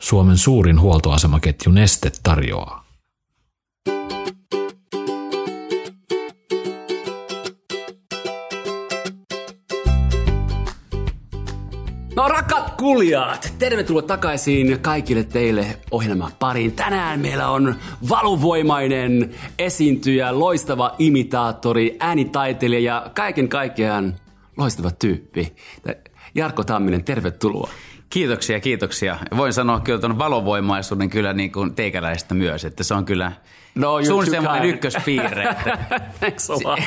Suomen suurin huoltoasemaketju Neste tarjoaa. No rakkaat kuljat, tervetuloa takaisin kaikille teille ohjelman pariin. Tänään meillä on valuvoimainen esiintyjä, loistava imitaattori, äänitaiteilija ja kaiken kaikkiaan loistava tyyppi. Jarkko Tamminen, tervetuloa. Kiitoksia, kiitoksia. Voin sanoa kyllä tuon valovoimaisuuden kyllä niin kuin teikäläistä myös, että se on kyllä no, sun semmoinen ykköspiirre. Thanks a lot.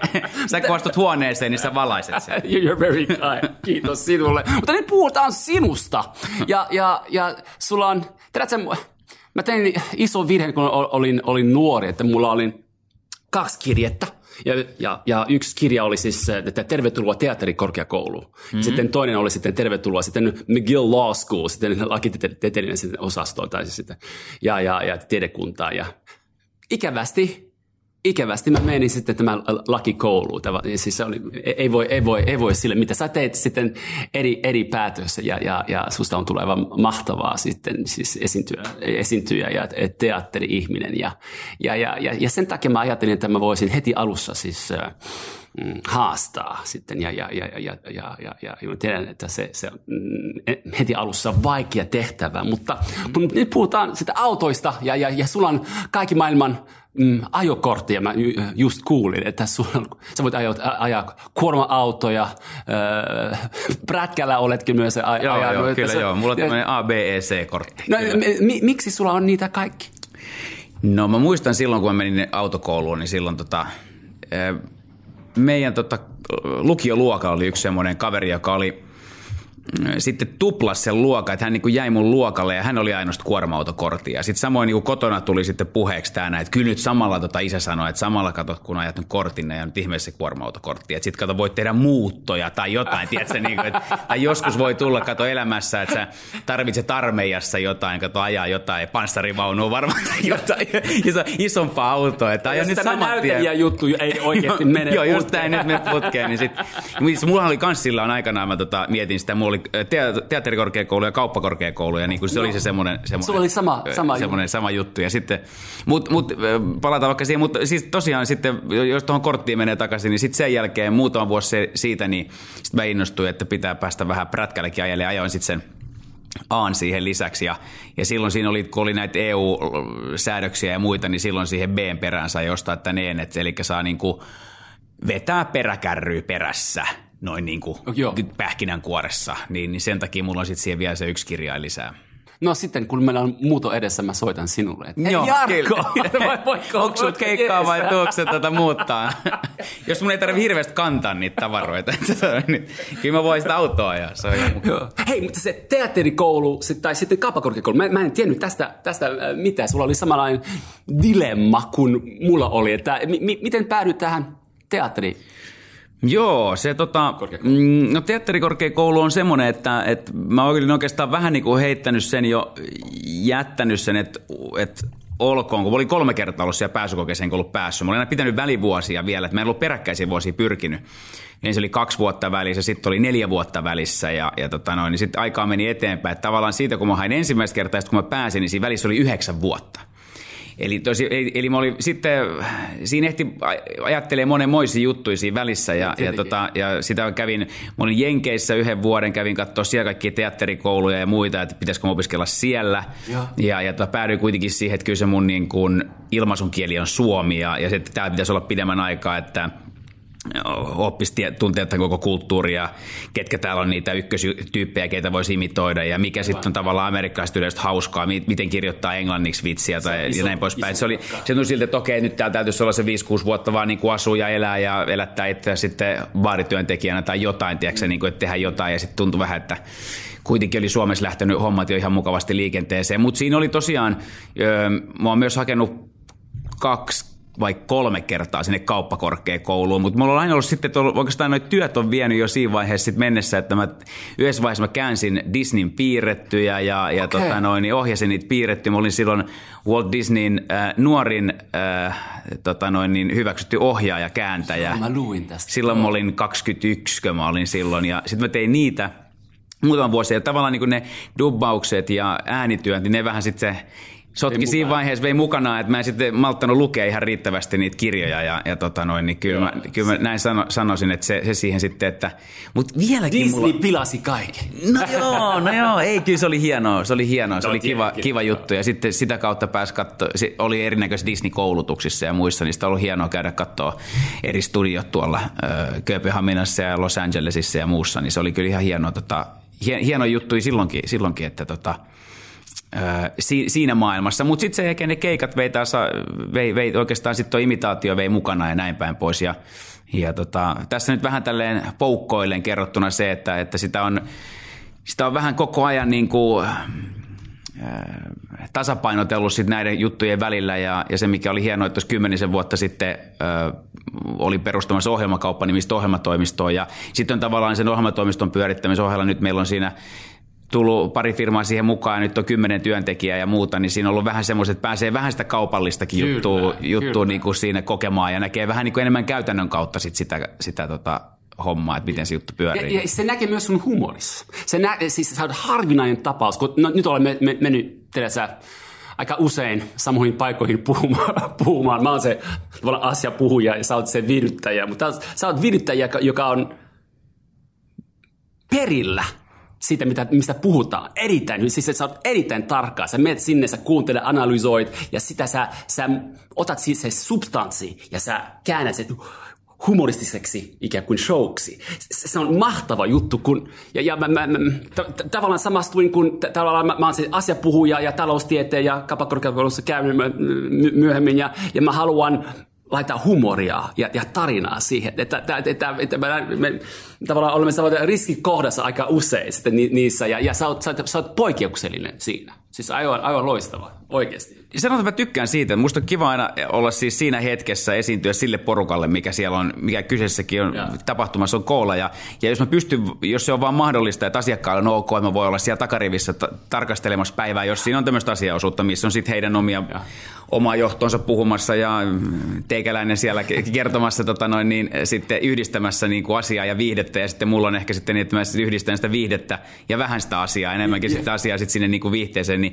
sä kun astut huoneeseen, niin sä valaiset sen. You're very kind. Kiitos sinulle. Mutta nyt puhutaan sinusta. Ja, ja, ja sulla on, tiedätkö, mä tein iso virhe, kun olin, olin nuori, että mulla oli kaksi kirjettä ja, ja, ja yksi kirja oli siis että Tervetuloa teatterikorkeakouluun. Mm-hmm. Sitten toinen oli sitten Tervetuloa sitten McGill Law School, sitten lakitieteellinen osastoon tai siis sitten, ja, ja, ja tiedekuntaan. Ja ikävästi ikävästi mä menin sitten tämän lakikouluun. Siis se oli, ei, voi, ei, voi, ei voi sille, mitä sä teet sitten eri, eri päätössä ja, ja, ja susta on tuleva mahtavaa sitten siis esiintyä, esiintyjä ja teatteri-ihminen. Ja, ja, ja, ja, ja sen takia mä ajattelin, että mä voisin heti alussa siis mm, haastaa sitten ja, ja, ja, ja, ja, ja, ja, ja tiedän, että se, se on mm, heti alussa vaikea tehtävä, mutta kun nyt puhutaan sitä autoista ja, ja, ja sulla on kaikki maailman mm, ajokorttia mä just kuulin, että sulla, sä voit ajaa, ajaa kuorma-autoja, äh, prätkällä oletkin myös aj- joo. Joo, kyllä sä, joo, mulla on tämmöinen ABEC-kortti. No, mi, miksi sulla on niitä kaikki? No mä muistan silloin, kun mä menin autokouluun, niin silloin tota, meidän tota, lukioluokalla oli yksi semmoinen kaveri, joka oli sitten tuplas sen luokan, että hän niin kuin jäi mun luokalle ja hän oli ainoastaan kuorma-autokorttia. Sitten samoin niin kuin kotona tuli sitten puheeksi tämä, että kyllä nyt samalla tota isä sanoi, että samalla katsot, kun ajat nyt kortin ja nyt ihmeessä kuorma-autokortti. Että sitten kato, voit tehdä muuttoja tai jotain, tiedätkö, niin kuin, että, tai joskus voi tulla, kato elämässä, että sä tarvitset armeijassa jotain, kato ajaa jotain panssarivaunua varmaan tai jotain iso, isompaa autoa. Että aja nyt saman tien. juttu ei oikeasti mene Joo, just tämä ei nyt mene putkeen. Niin sit, mulla oli kans silloin aikanaan, mä tota, mietin sitä, mulla oli teatterikorkeakoulu ja kauppakorkeakoulu, ja niin kuin se no. oli se semmoinen, semmoinen, oli sama, sama, semmoinen juttu. sama juttu. Ja sitten, mut, mut, palataan vaikka siihen, mutta siis tosiaan sitten, jos tuohon korttiin menee takaisin, niin sitten sen jälkeen muutama vuosi siitä, niin sitten mä innostuin, että pitää päästä vähän prätkällekin ajelle, ja ajoin sitten sen Aan siihen lisäksi. Ja, ja silloin siinä oli, kun oli näitä EU-säädöksiä ja muita, niin silloin siihen Bn perään sai ostaa tämän ENET, eli saa niin kuin vetää peräkärryä perässä noin niin kuin Joo. pähkinänkuoressa, niin, niin sen takia mulla on sitten siihen vielä se yksi kirja lisää. No sitten, kun meillä on muuto edessä, mä soitan sinulle. Että, Joo, Jarkko! Onko sut keikkaa vai tuokse tätä tuota muuttaa? Jos mun ei tarvitse hirveästi kantaa niitä tavaroita, niin kyllä mä voin sitä autoa ajaa. Se on Hei, mutta se teatterikoulu tai sitten kauppakorkeakoulu, mä, mä en tiennyt tästä, tästä äh, mitään. Sulla oli samanlainen dilemma kuin mulla oli, että m- miten päädyit tähän teatteriin? Joo, se tota, mm, no teatterikorkeakoulu on semmoinen, että, että mä olin oikeastaan vähän niin kuin heittänyt sen jo, jättänyt sen, että, että olkoon, kun mä olin kolme kertaa ollut siellä pääsykokeeseen, kun ollut päässyt. Mä olin aina pitänyt välivuosia vielä, että mä en ollut peräkkäisiä vuosia pyrkinyt. Ensin oli kaksi vuotta välissä, sitten oli neljä vuotta välissä ja, ja tota noin, niin sitten aikaa meni eteenpäin. Että tavallaan siitä, kun mä hain ensimmäistä kertaa, kun mä pääsin, niin siinä välissä oli yhdeksän vuotta. Eli, tosi, eli, eli mä olin sitten, siinä ehti ajattelee monenmoisia juttuja siinä välissä ja, ja, tota, ja sitä kävin, mä olin Jenkeissä yhden vuoden, kävin katsoa siellä kaikkia teatterikouluja ja muita, että pitäisikö mä opiskella siellä. Ja, ja, ja tota, päädyin kuitenkin siihen, että kyllä se mun niin kuin ilmaisun kieli on suomi ja, ja sitten täällä pitäisi olla pidemmän aikaa, että – oppisi tuntea tämän koko kulttuuria, ketkä täällä on niitä ykköstyyppejä, keitä voisi imitoida ja mikä sitten on tavallaan amerikkalaisesta yleistä hauskaa, miten kirjoittaa englanniksi vitsiä tai iso, ja näin poispäin. Se, oli, se tuli siltä, että okei, nyt täällä täytyisi olla se 5-6 vuotta vaan niin kuin asuu ja elää ja elättää itse sitten baarityöntekijänä tai jotain, tiedätkö, mm. niin kuin, että tehdä jotain ja sitten tuntui vähän, että kuitenkin oli Suomessa lähtenyt hommat jo ihan mukavasti liikenteeseen. Mutta siinä oli tosiaan, öö, mä oon myös hakenut kaksi vai kolme kertaa sinne kauppakorkeakouluun, mutta mulla on aina ollut sitten, että oikeastaan noin työt on vienyt jo siinä vaiheessa sitten mennessä, että mä yhdessä vaiheessa mä käänsin Disneyn piirrettyjä ja, ja okay. tota noin, niin ohjasin niitä piirrettyjä. Mä olin silloin Walt Disneyn äh, nuorin äh, tota noin, niin hyväksytty ohjaaja, kääntäjä. Mä luin tästä. Silloin mä olin 21, kun mä olin silloin ja sitten mä tein niitä – muutaman vuosi. Ja tavallaan niin ne dubbaukset ja äänityöt, niin ne vähän sitten se sotki siinä vaiheessa vei mukana, että mä en sitten malttanut lukea ihan riittävästi niitä kirjoja ja, ja tota noin, niin kyllä, mä, kyllä mä näin sano, sanoisin, että se, se siihen sitten, että mutta vieläkin Disney mulla... pilasi kaiken. No joo, no joo, ei kyllä se oli hienoa, se oli hienoa, se oli kiva, kiva juttu. Ja sitten sitä kautta pääsi katsoa, se oli erinäköisissä Disney-koulutuksissa ja muissa, niin sitä on ollut hienoa käydä katsoa eri studiot tuolla Kööpenhaminassa ja Los Angelesissa ja muussa, niin se oli kyllä ihan hienoa, tota, hie- hieno juttu silloinkin, silloinkin että tota, si, siinä maailmassa, mutta sitten sen jälkeen ne keikat vei, taas, vei, vei oikeastaan sitten tuo imitaatio vei mukana ja näin päin pois. Ja ja tota, tässä nyt vähän tälleen poukkoillen kerrottuna se, että, että sitä, on, sitä on vähän koko ajan niin kuin, tasapainotellut sit näiden juttujen välillä. Ja, ja se mikä oli hienoa, että kymmenisen vuotta sitten äh, oli perustamassa ohjelmakauppa nimistä ohjelmatoimistoa. Ja sitten on tavallaan sen ohjelmatoimiston pyörittämisen nyt meillä on siinä tullut pari firmaa siihen mukaan nyt on kymmenen työntekijää ja muuta, niin siinä on ollut vähän semmoiset, että pääsee vähän sitä kaupallistakin Kyllä, juttua, juttua niin kuin siinä kokemaan ja näkee vähän niin kuin enemmän käytännön kautta sit sitä, sitä tota hommaa, että miten se juttu pyörii. Ja, ja se näkee myös sun humorissa. Se nä, siis sä oot harvinainen tapaus, kun no, nyt olemme me, mennyt tiedätkö, aika usein samoihin paikkoihin puhumaan. puhumaan. Mä oon se tavallaan asiapuhuja ja sä oot se viihdyttäjä, mutta sä oot viihdyttäjä, joka- joka on perillä siitä, mitä, mistä puhutaan. Erittäin, siis sä oot erittäin tarkkaa. Sä menet sinne, sä kuuntelet, analysoit ja sitä sä, sä otat siis se substanssi ja sä käännät sen humoristiseksi ikään kuin showksi. Se, se on mahtava juttu, kun, ja, ja mä, mä, mä t- tavallaan samastuin, kun t- tavallaan mä, mä oon se asiapuhuja ja taloustieteen ja kapakorkeakoulussa käynyt my- my- myöhemmin, ja, ja mä haluan laittaa humoria ja, ja tarinaa siihen. Että, että, että, että me, me tavallaan olemme riskikohdassa aika usein sitten ni, niissä, ja, ja sä, oot, sä, oot, sä oot poikkeuksellinen siinä. Siis aivan, aivan loistava, oikeasti. Sanotaan, että mä tykkään siitä. Musta on kiva aina olla siis siinä hetkessä esiintyä sille porukalle, mikä siellä on, mikä kyseessäkin on Joo. tapahtumassa on koolla. Ja, ja jos mä pystyn, jos se on vaan mahdollista, että asiakkaalla on ok, että mä voin olla siellä takarivissä ta- tarkastelemassa päivää, jos siinä on tämmöistä asiaosuutta, missä on sitten heidän omia, Joo. omaa johtonsa puhumassa ja teikäläinen siellä ke- kertomassa tota noin, niin, sitten yhdistämässä niin kuin asiaa ja viihdettä ja sitten mulla on ehkä sitten niin, että mä yhdistän sitä viihdettä ja vähän sitä asiaa, enemmänkin sitä asiaa sitten sinne niin kuin viihteeseen, niin,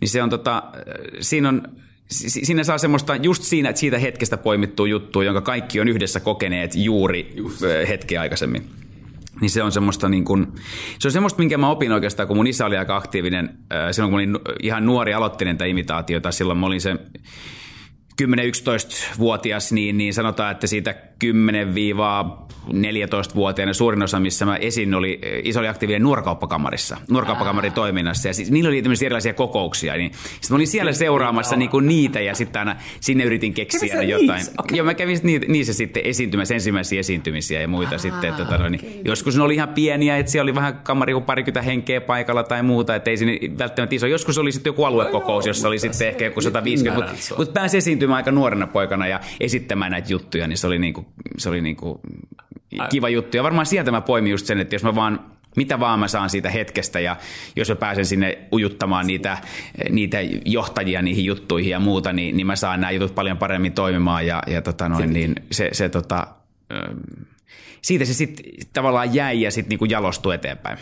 niin se on tota, siinä on, si- siinä saa semmoista just siinä, että siitä hetkestä poimittua juttua, jonka kaikki on yhdessä kokeneet juuri just. hetkeä aikaisemmin. Niin se on semmoista niin kuin, se on semmoista, minkä mä opin oikeastaan, kun mun isä oli aika aktiivinen, silloin kun mä olin ihan nuori aloittelin tätä imitaatiota, silloin mä olin se 10-11-vuotias, niin, niin sanotaan, että siitä 10-14-vuotiaana suurin osa, missä mä esin, oli, iso oli aktiivinen nuorkauppakamarissa, nuorkauppakamarin toiminnassa. Ja siis, niillä oli tämmöisiä erilaisia kokouksia, niin sitten mä olin siellä seuraamassa niin kuin niitä ja sitten aina sinne yritin keksiä aina jotain. niissä? Okei. Joo, mä kävin niitä, niissä sitten esiintymässä, ensimmäisiä esiintymisiä ja muita sitten. Että, tota, no, niin, joskus ne oli ihan pieniä, että siellä oli vähän kamari kuin parikymmentä henkeä paikalla tai muuta, että ei siinä välttämättä iso. Joskus oli sitten joku aluekokous, jossa oli sitten ehkä joku 150, Ymmärrän mutta pääsi esiintymään aika nuorena poikana ja esittämään näitä juttuja, niin se oli, niinku, se oli niinku kiva juttu. Ja varmaan sieltä mä poimin just sen, että jos mä vaan mitä vaan mä saan siitä hetkestä ja jos mä pääsen sinne ujuttamaan niitä, niitä johtajia niihin juttuihin ja muuta, niin, niin mä saan nämä jutut paljon paremmin toimimaan ja, ja tota noin, niin se, se tota, siitä se sitten tavallaan jäi ja sitten niinku jalostui eteenpäin.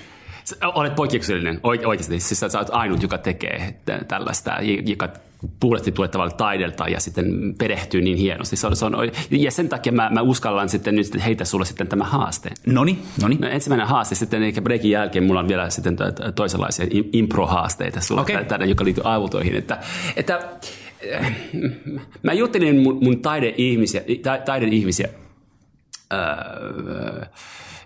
Olet poikkeuksellinen oike- oikeasti. Siis sä, sä oot ainut, joka tekee tä- tällaista, joka puhdasti tulee tavallaan taidelta ja sitten perehtyy niin hienosti. Se on, se on, ja sen takia mä, mä uskallan sitten nyt heitä sulle sitten tämä haaste. Noni, noni. No, ensimmäinen haaste sitten, eikä breakin jälkeen mulla on vielä sitten to- to- toisenlaisia im- impro-haasteita sulle, okay. tänne, joka liittyy aivotoihin. Että, että äh, mä juttelin mun, mun taideihmisiä, ta, taideihmisiä Öö,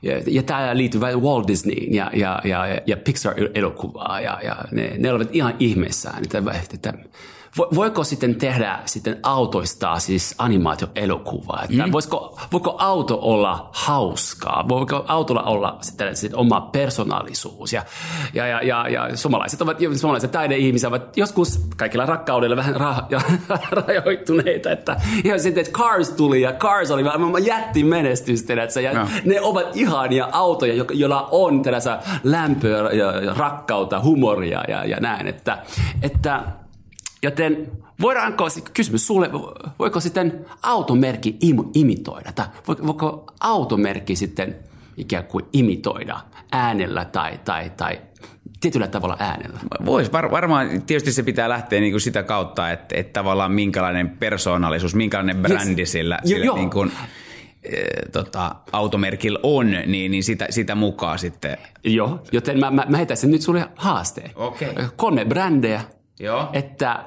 ja, ja tämä liittyy Walt Disneyin ja, ja, ja, ja Pixar-elokuvaa ja, ja ne, ne olivat ihan ihmeessään, että, että voiko sitten tehdä sitten autoista siis animaatioelokuvaa, että mm. voisiko, voiko auto olla hauskaa, voiko autolla olla sitten, sitten oma persoonallisuus ja, ja, ja, ja, ja suomalaiset ovat, suomalaiset taideihmisiä ovat joskus kaikilla rakkaudella vähän ra- ja, rajoittuneita, että ihan sitten, että Cars tuli ja Cars oli vähän jätti menestys, tiedätkö, ja Joo. ne ovat ihania autoja, jo- joilla on tällaista lämpöä ja, ja rakkautta, humoria ja, ja näin, että, että joten voidaanko, kysymys sulle, voiko sitten automerkki im, imitoida, tai vo- voiko automerkki sitten ikään kuin imitoida äänellä tai, tai, tai tietyllä tavalla äänellä? Voisi, var, varmaan tietysti se pitää lähteä niin kuin sitä kautta, että, että tavallaan minkälainen persoonallisuus, minkälainen brändi yes. sillä, sillä jo, niin kuin, e, tota, automerkillä on, niin, niin sitä, sitä mukaan sitten. Joo, joten mä, mä, mä heitäisin nyt sulle haasteen. Okay. Kolme brändejä, Joo. että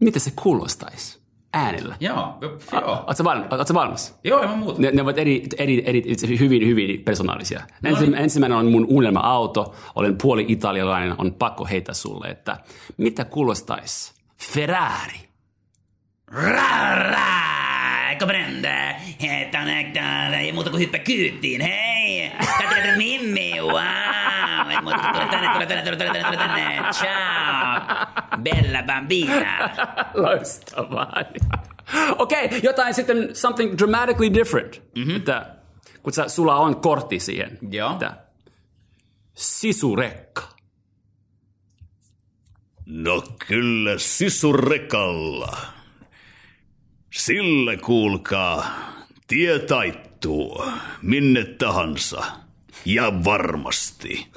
mitä se kuulostaisi äänellä. Joo, joo. Oletko valmis? valmis? Joo, ilman muuta. Ne, ne ovat eri, eri, eri, hyvin, hyvin persoonallisia. No niin. Ensimmäinen on mun unelma-auto. Olen puoli italialainen. On pakko heittää sulle, että mitä kuulostaisi Ferrari? Rara! Comprende? Että on ei muuta kuin hyppä kyytiin, hei! Katsotaan Mimmi, wow! Ei muuta kuin tule tänne, tule tänne, tule tänne, tule tänne, ciao! Bella bambina! Loistavaa. Okei, okay, jotain sitten something dramatically different. Mm-hmm. Että, kun sä, sulla on kortti siihen. Joo. Että, sisurekka. No kyllä sisurekalla. Sillä kuulkaa, tie taittuu minne tahansa. Ja varmasti.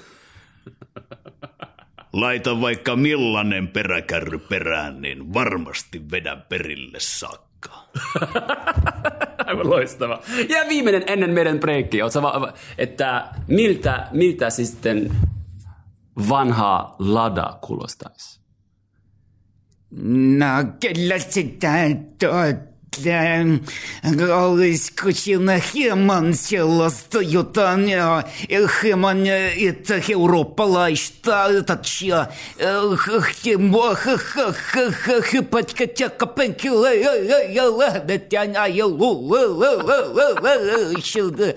Laita vaikka millainen peräkärry perään, niin varmasti vedän perille saakka. Aivan loistava. Ja viimeinen ennen meidän breikkiä, että miltä, miltä sitten vanha lada kuulostaisi? No kyllä sitä tuota Да, галось кучина хеман села стоит аня, хеман это Европа лайшта это чья, хема ха ха ха ха ха пачка тяка пенкила я я я ла да тяня я лу ла ла ла ла ла еще да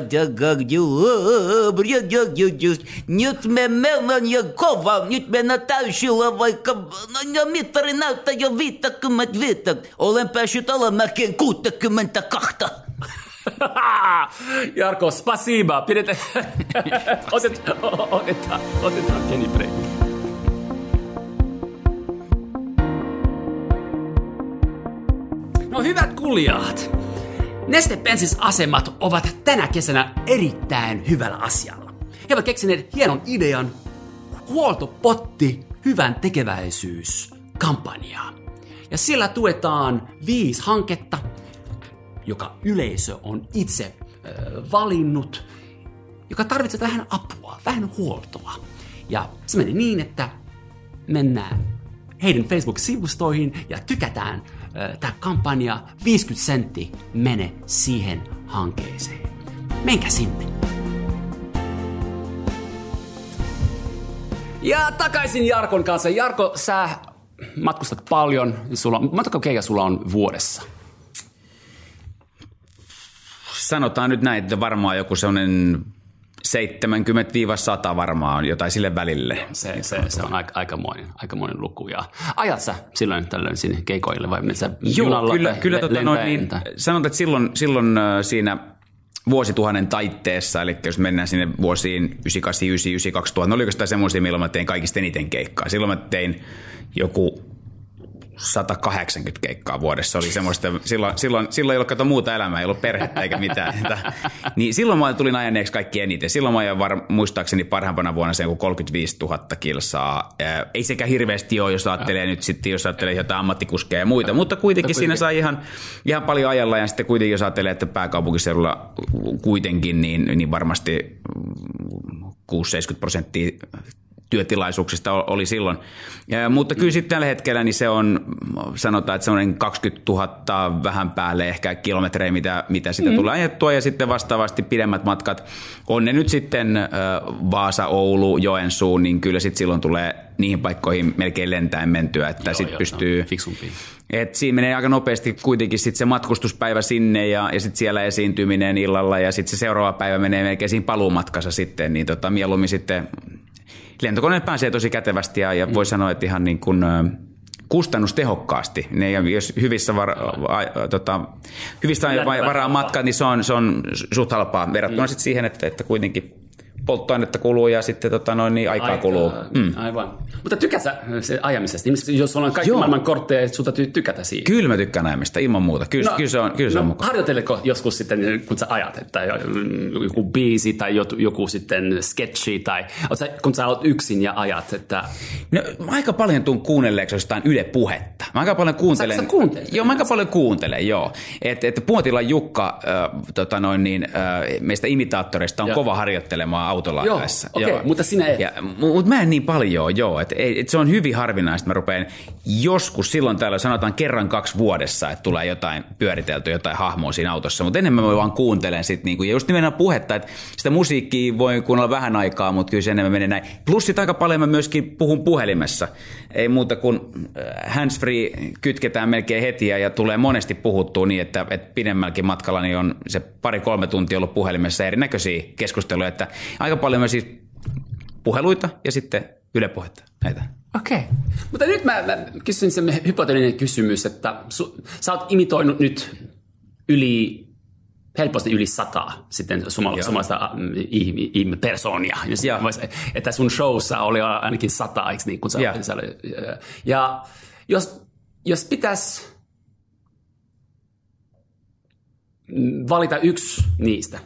дя как дела бред дя дя нет ме мелан кова нет ме натащила вайка на метры на то я витак медвитак о Olen päässyt alamäkeen 62. Jarko, spasiba. Pidetään, otetaan, otetaan, otetaan pieni break. No hyvät kulijat, Neste asemat ovat tänä kesänä erittäin hyvällä asialla. He ovat keksineet hienon idean, huoltopotti hyvän tekeväisyys kampanjaa. Ja sillä tuetaan viisi hanketta, joka yleisö on itse valinnut, joka tarvitsee vähän apua, vähän huoltoa. Ja se meni niin, että mennään heidän Facebook-sivustoihin ja tykätään tämä kampanja 50 sentti mene siihen hankkeeseen. Menkää sinne. Ja takaisin Jarkon kanssa. Jarko, sä matkustat paljon, sulla, montako keikkaa sulla on vuodessa? Sanotaan nyt näin, että varmaan joku sellainen 70-100 varmaan jotain sille välille. Se, se, se on aika, aikamoinen, aikamoinen luku. Ja ajat sä silloin tällöin sinne keikoille vai sä Joo, junalla kyllä, kyllä tota, no, niin, sanotaan, että silloin, silloin siinä vuosituhannen taitteessa, eli jos mennään sinne vuosiin 98, 99, 2000, oliko sitä semmoisia, milloin mä tein kaikista eniten keikkaa. Silloin mä tein joku 180 keikkaa vuodessa oli semmoista, silloin, silloin, silloin ei ollut kato muuta elämää, ei ollut perhettä eikä mitään. niin silloin mä tulin ajaneeksi kaikki eniten. Silloin mä var, muistaakseni parhaimpana vuonna sen 35 000 kilsaa. Ei sekä hirveästi ole, jos ajattelee nyt sitten, jos ajattelee jotain ammattikuskeja ja muita, mutta kuitenkin siinä sai ihan, ihan paljon ajalla ja sitten kuitenkin jos ajattelee, että pääkaupunkiseudulla kuitenkin, niin, niin varmasti 6-70 prosenttia työtilaisuuksista oli silloin. Mutta kyllä sitten tällä hetkellä niin se on, sanotaan, että semmoinen 20 000 vähän päälle ehkä kilometrejä, mitä, mitä sitä mm. tulee ajettua, ja sitten vastaavasti pidemmät matkat. On ne nyt sitten Vaasa, Oulu, Joensuu, niin kyllä sitten silloin tulee niihin paikkoihin melkein lentäen mentyä, että sitten pystyy... Et siinä menee aika nopeasti kuitenkin sit se matkustuspäivä sinne ja, ja sitten siellä esiintyminen illalla ja sitten se seuraava päivä menee melkein siinä paluumatkassa sitten, niin tota, mieluummin sitten lentokone pääsee tosi kätevästi ja, ja voi mm. sanoa, että ihan niin kuin, kustannustehokkaasti. Ne, jos hyvissä, var, a, tota, hyvissä varaa matkat, niin se on, se on suht halpaa verrattuna mm. sit siihen, että, että kuitenkin polttoainetta kuluu ja sitten tota noin, niin aikaa Aika, kuluu. Mm. Aivan. Mutta tykkää sä se ajamisesta? Jos sulla on kaikki Joo. maailman kortteja, sun täytyy tykätä siitä. Kyllä mä tykkään ajamista, ilman muuta. Kyllä, no, kyllä se on, kyllä se on no, mukaan. harjoitteletko joskus sitten, kun sä ajat, että joku biisi tai joku, joku sitten sketchi tai sä, kun sä oot yksin ja ajat, että No, mä aika paljon tuun kuunnelleeksi jostain Yle Puhetta. Mä aika paljon kuuntelen. Sä- sä kuuntelet Joo, mä aika paljon kuuntelen, joo. Että et Puotilan Jukka äh, tota noin niin, äh, meistä imitaattoreista on Joo. kova harjoittelemaan autolla Joo, ajaessa. okei, mutta sinä et. Ja, mutta mä en niin paljon, joo. Et, et se on hyvin harvinaista, että mä rupean joskus silloin täällä sanotaan kerran kaksi vuodessa, että tulee jotain pyöritelty, jotain hahmoa siinä autossa. Mutta enemmän mä vaan kuuntelen sit niinku, ja just nimenomaan puhetta, että sitä musiikkia voi kuunnella vähän aikaa, mutta kyllä se enemmän menee näin. Plus sit aika paljon mä myöskin puhun puhelimessa. Ei muuta kuin äh, handsfree kytketään melkein heti ja, ja tulee monesti puhuttua niin, että, että pidemmälläkin matkalla niin on se pari-kolme tuntia ollut puhelimessa erinäköisiä keskusteluja. Että aika paljon mä siis puheluita ja sitten ylepuhetta näitä. Okei. Okay. Mutta nyt mä, mä kysyn sen hypoteettinen kysymys, että su, sä oot imitoinut nyt yli, helposti yli sataa sitten suomalaista mm, ihmi- persoonia. Ja vois- että sun showssa oli ainakin sata, eikö niin? Kun sä, Joo. sä, ja jos, jos pitäisi valita yksi niistä,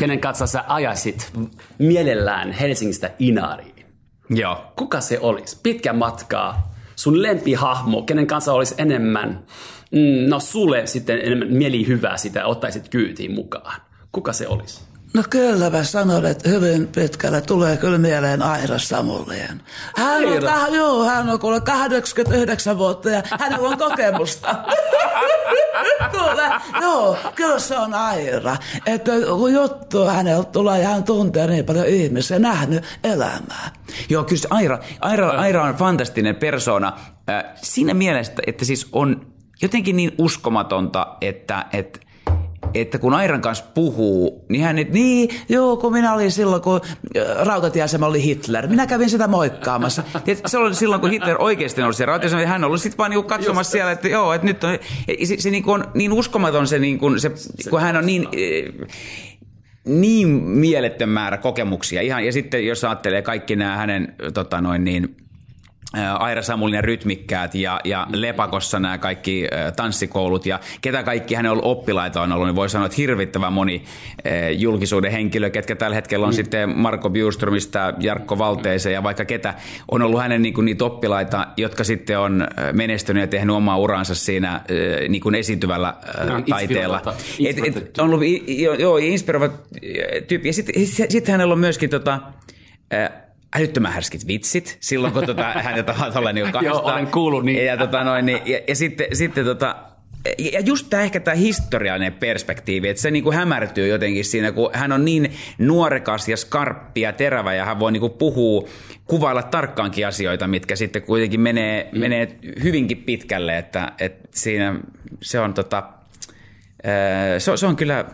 kenen kanssa sä ajaisit mielellään Helsingistä Inariin, Joo. kuka se olisi? Pitkä matkaa, sun lempihahmo, kenen kanssa olisi enemmän, mm, no sulle sitten enemmän mielihyvää sitä, ottaisit kyytiin mukaan. Kuka se olisi? No kyllä mä sanon, että hyvin pitkälle tulee kyllä mieleen Aira Samulien. Hän on, Aira? joo, hän on kuule 89 vuotta ja hänellä on kokemusta. Kuule, joo, kyllä se on Aira. Että kun juttu häneltä tulee ja hän tuntee niin paljon ihmisiä, nähnyt elämää. Joo, kyllä Aira, Aira, Aira on fantastinen persona äh, siinä mielessä, että siis on jotenkin niin uskomatonta, että, että että kun Airan kanssa puhuu, niin hän nyt, niin, joo, kun minä olin silloin, kun rautatieasema oli Hitler. Minä kävin sitä moikkaamassa. Tiedät, se oli silloin, kun Hitler oikeasti oli se rautatieasema, hän oli sitten vaan niinku katsomassa siellä, että joo, että nyt on, se, se niinku on niin uskomaton se, niinku, se, kun hän on niin, äh, niin mieletön määrä kokemuksia. Ihan, ja sitten jos ajattelee kaikki nämä hänen tota noin niin, Aira Samulin ja rytmikkäät ja, ja Lepakossa nämä kaikki tanssikoulut ja ketä kaikki hänen ollut oppilaita on ollut, niin voi sanoa, että hirvittävän moni julkisuuden henkilö, ketkä tällä hetkellä on mm. sitten Marko Bjuströmistä, Jarkko Valteeseen ja vaikka ketä on ollut hänen niin kuin, niitä oppilaita, jotka sitten on menestynyt ja tehnyt omaa uransa siinä niin kuin esiintyvällä No, taiteella. Et, et, on ollut i- joo, inspiroiva tyyppi. Ja sitten sit, sit hänellä on myöskin tota, älyttömän härskit vitsit silloin, kun tota, hän tavat olla niin Joo, olen kuullut niin. Ja, tota, noin, niin, ja, ja sitten, sitten tota, ja just tämä ehkä tämä historiallinen perspektiivi, että se niinku hämärtyy jotenkin siinä, kun hän on niin nuorekas ja skarppi ja terävä ja hän voi niinku puhua, kuvailla tarkkaankin asioita, mitkä sitten kuitenkin menee, mm. menee hyvinkin pitkälle, että, että siinä se on tota, se, on- se on kyllä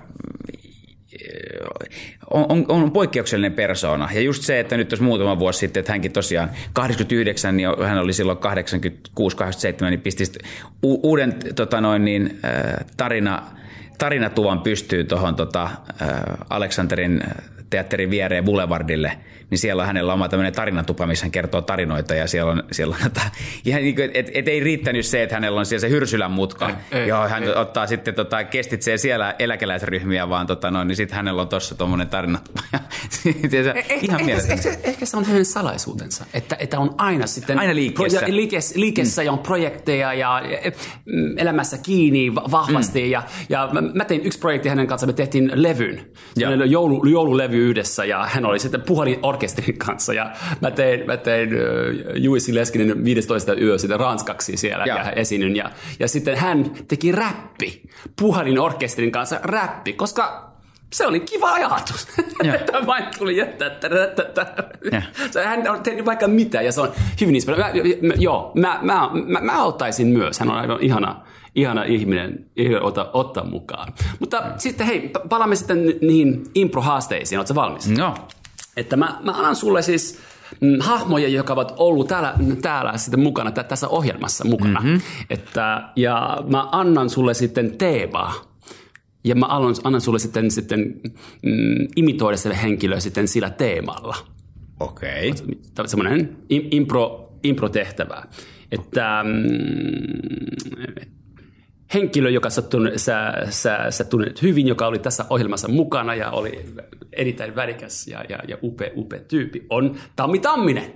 on, on, on poikkeuksellinen persoona. Ja just se, että nyt jos muutama vuosi sitten, että hänkin tosiaan 89, niin hän oli silloin 86-87, niin pisti uuden tota noin, niin, äh, tarina, tarinatuvan pystyy tuohon tota, äh, Aleksanterin teatterin viereen Boulevardille, niin siellä on hänellä oma tämmöinen tarinatupa, missä hän kertoo tarinoita ja siellä on, siellä on tota, ihan niin kuin, et, et ei riittänyt se, että hänellä on siellä se Hyrsylän mutka, ei, joo, hän ottaa sitten tota, kestitsee siellä eläkeläisryhmiä, vaan tota, noin, niin sitten hänellä on tuossa tuommoinen tarinatupa. Ja se- ihan ehkä, mieletön. ehkä, se, ehkä se on hänen salaisuutensa, että, että on aina sitten... Aina liikkeessä. Pro, ja liikkeessä, liikkeessä mm. ja on projekteja ja ja, mm, elämässä kiinni va- vahvasti. Mm. Ja, ja mä- tein yksi projekti hänen kanssa, me tehtiin levyn. Joulu, joululevy yhdessä ja hän oli sitten puhelinorkesterin kanssa. Ja mä tein, mä tein Juisi Leskinen 15 yö sitä ranskaksi siellä Joo. ja esinnyn. Ja, ja sitten hän teki räppi puhelinorkesterin kanssa räppi, koska se oli kiva ajatus. Että vain tuli jättää. Hän on tehnyt vaikka mitä ja se on hyvin inspiroiva. Joo, mä, mä, mä, mä auttaisin myös. Hän on aivan ihana, ihana ihminen ihminen ottaa, mukaan. Mutta sitten hei, pa- palaamme sitten ni- niihin impro-haasteisiin. Oletko valmis? No, Että mä, mä annan sulle siis mm, hahmoja, jotka ovat ollut täällä, täällä sitten mukana, tä- tässä ohjelmassa mukana. Mm-hmm. Että, ja mä annan sulle sitten teemaa. Ja mä annan, annan sulle sitten, sitten mm, imitoida se henkilö sitten sillä teemalla. Okei. Okay. Semmoinen im- impro, impro-tehtävä. Että mm, henkilö, joka sä, tunnet, sä, sä, sä tunnet hyvin, joka oli tässä ohjelmassa mukana ja oli erittäin värikäs ja, ja, ja upea, upea tyyppi, on Tammi Tamminen.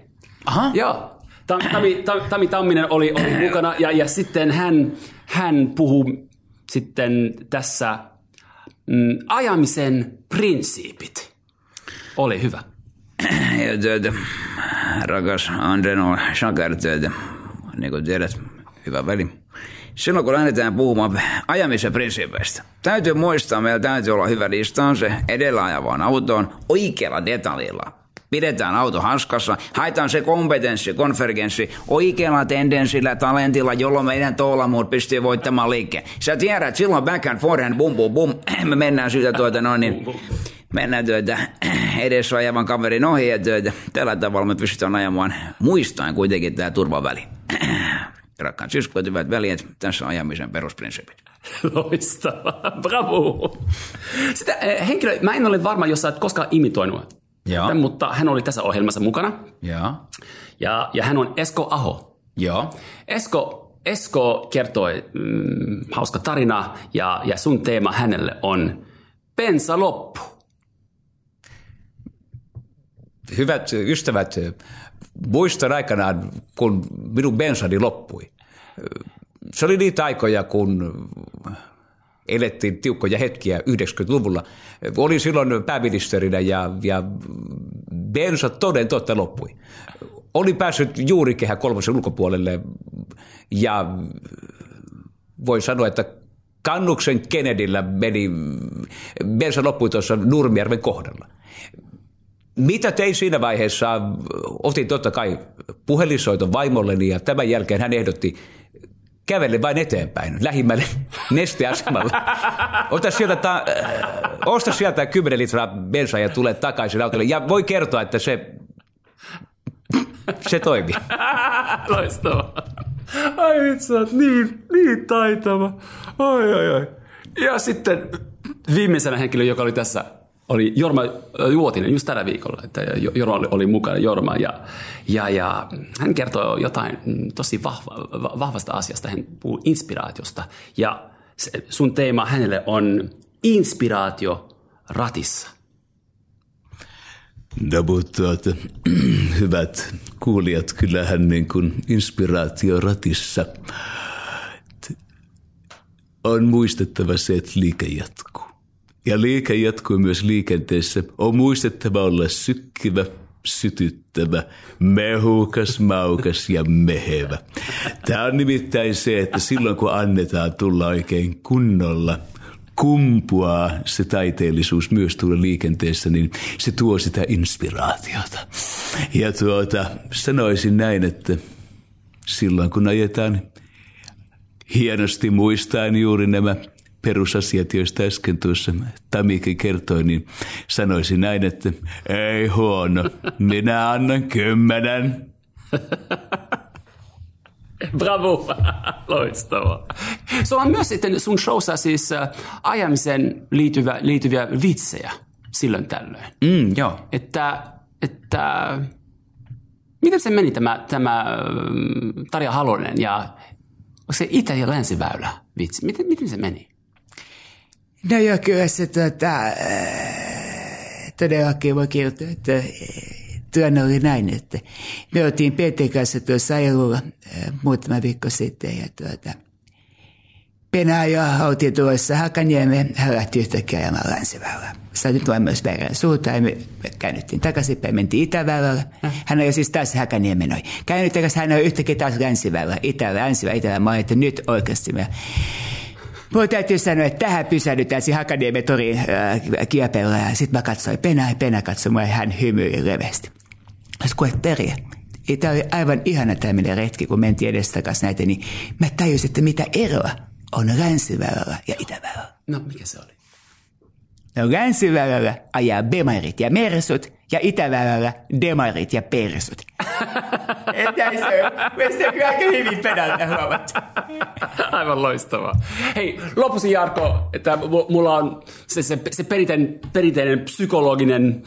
Aha. Joo. Tam, Tami, Tam, Tami Tamminen oli, oli mukana ja, ja sitten hän, hän puhuu sitten tässä mm, ajamisen prinsiipit. Oli hyvä. Rakas Andreno Shaker työtä, niin kuin tiedät, hyvä veli. Silloin kun lähdetään puhumaan ajamisen prinsiipeistä, täytyy muistaa, meillä täytyy olla hyvä distanssi edellä ajavaan autoon oikealla detaljilla. Pidetään auto hanskassa, haetaan se kompetenssi, konvergenssi oikealla tendenssillä, talentilla, jolloin meidän toolamuut pystyy voittamaan liikkeen. Sä tiedät, silloin backhand, forehand, bum bum bum, me mennään siitä tuota noin, niin mennään työtä edessä ajavan kaverin ohi ja työtä. Tällä tavalla me pystytään ajamaan muistaen kuitenkin tämä turvaväli. Rakkaan siskot, hyvät veljet, tässä on ajamisen perusprinsiipit. Loistavaa, bravo. Sitä eh, henkilö, mä en ole varma, jos sä et koskaan imitoinut. Tämän, mutta hän oli tässä ohjelmassa mukana. Joo. Ja, ja hän on Esko Aho. Joo. Esko, Esko kertoi mm, hauska tarina ja, ja sun teema hänelle on Pensa loppu. Hyvät ystävät, muistan aikanaan, kun minun bensani loppui. Se oli niitä aikoja, kun elettiin tiukkoja hetkiä 90-luvulla. Olin silloin pääministerinä ja, ja bensa toden totta loppui. Olin päässyt juuri kehä kolmosen ulkopuolelle ja voin sanoa, että Kannuksen Kennedyllä meni, bensa loppui tuossa Nurmijärven kohdalla. Mitä tein siinä vaiheessa? Otin totta kai puhelinsoiton vaimolleni ja tämän jälkeen hän ehdotti kävele vain eteenpäin, lähimmälle nesteasemalle. Ota sieltä, ta, osta sieltä 10 litraa bensaa ja tule takaisin autolle. Ja voi kertoa, että se, se toimii. Loistavaa. Ai vitsi, oot niin, niin taitava. Ai, ai, ai. Ja sitten viimeisenä henkilö, joka oli tässä, oli Jorma Juotinen just tällä viikolla. Että Jorma oli, oli mukana, Jorma. Ja, ja, ja hän kertoi jotain mm, tosi vahva, va- vahvasta asiasta. Hän puhuu inspiraatiosta. Ja se, sun teema hänelle on inspiraatio ratissa. No mutta tuota, hyvät kuulijat, kyllähän niin kuin inspiraatio ratissa on muistettava se, että liike jatkuu. Ja liike jatkuu myös liikenteessä. On muistettava olla sykkivä, sytyttävä, mehukas, maukas ja mehevä. Tämä on nimittäin se, että silloin kun annetaan tulla oikein kunnolla – kumpuaa se taiteellisuus myös tuolla liikenteessä, niin se tuo sitä inspiraatiota. Ja tuota, sanoisin näin, että silloin kun ajetaan hienosti muistaen juuri nämä perusasiat, joista äsken tuossa Tamikin kertoi, niin sanoisin näin, että ei huono, minä annan kymmenen. Bravo, loistavaa. Sulla on myös sitten sun showssa siis äh, ajamiseen liittyviä, liittyviä vitsejä silloin tällöin. Mm, joo. Että, että miten se meni tämä, tämä mm, Tarja Halonen ja onko se Itä- ja Länsiväylä vitsi? Miten, miten se meni? No joo, kyllä se tota, äh, todellakin voi kertoa, että äh, työnne oli näin, että me oltiin Petin kanssa tuossa ajelulla äh, muutama viikko sitten ja tuota, Penaa ja oltiin tuossa Hakaniemen, hän lähti yhtäkkiä ajamaan länsiväylää. Saatiin tulla myös perään suuntaan ja me, me käännyttiin takaisinpäin, mentiin itäväylällä. Hän oli siis taas Hakaniemen ohi. Käännyt takaisin, hän oli yhtäkkiä taas länsiväylä, itä, länsiväylä, itä, mä olin, että nyt oikeasti me Voi täytyy sanoa, että tähän pysähdytään siinä Hakaniemen torin äh, kiepellä. Ja sitten mä katsoin Penaa ja Pena katsoi mua ja hän hymyili leveästi. Sitten kuule Terje, tämä oli aivan ihana tämmöinen retki, kun mentiin edestakaisin näitä, niin mä tajusin, että mitä eroa on länsiväylällä ja itäväylällä. No, mikä se oli? No länsiväylällä ajaa bemarit ja mersut ja Itäväylällä demarit ja persut. Että se on. Mielestäni kyllä aika hyvin pedalta huomattu. Aivan loistavaa. Hei, lopuksi Jarkko, että mu- mulla on se, se, se perinteinen, perinteinen psykologinen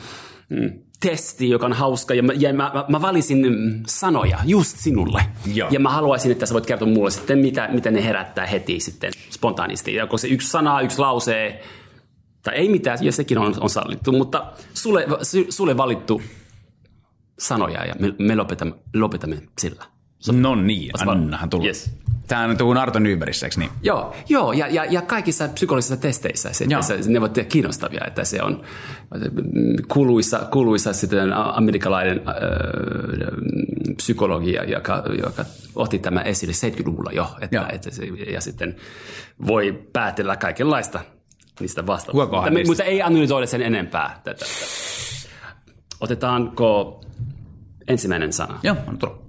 mm, testi, joka on hauska, ja mä, ja mä, mä, mä valitsin mm, sanoja just sinulle. Joo. Ja mä haluaisin, että sä voit kertoa mulle sitten, mitä, mitä ne herättää heti sitten spontaanisti. Ja kun se yksi sana, yksi lause, tai ei mitään, ja sekin on, on sallittu, mutta sulle, su- sulle valittu sanoja, ja me, me lopetamme, lopetamme sillä. No niin, annahan tulla. Yes. Tämä on Arto Nyberissä, eikö niin? Joo, joo ja, ja, ja kaikissa psykologisissa testeissä se, se, ne ovat kiinnostavia, että se on kuuluisa, kuuluisa sitten amerikkalainen äh, psykologia, joka, joka otti tämä esille 70-luvulla jo, että, Joo. että se, ja sitten voi päätellä kaikenlaista niistä vastauksista. Mutta, mutta ei analysoida sen enempää. Tätä. Otetaanko ensimmäinen sana? Joo, on tulla.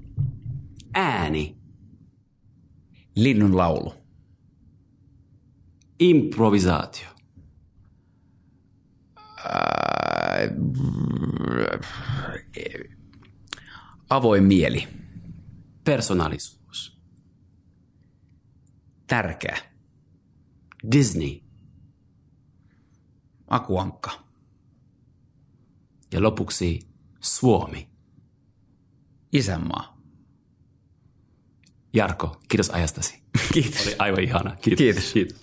Ääni, Linnun laulu. improvisaatio, Avoin mieli. persoonallisuus, Tärkeä. Disney Akuankka. Ja lopuksi Suomi. Isänmaa. Jarkko, kiitos ajastasi. Kiitos. Oli aivan ihana. Kiitos. Kiitos. kiitos.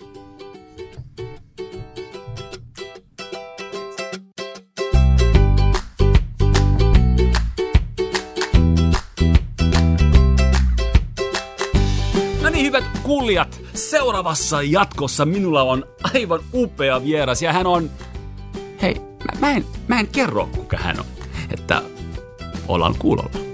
No niin, kuulijat. Seuraavassa jatkossa minulla on aivan upea vieras ja hän on... Mä, en, mä en kerro kuka hän on. Että ollaan kuulolla.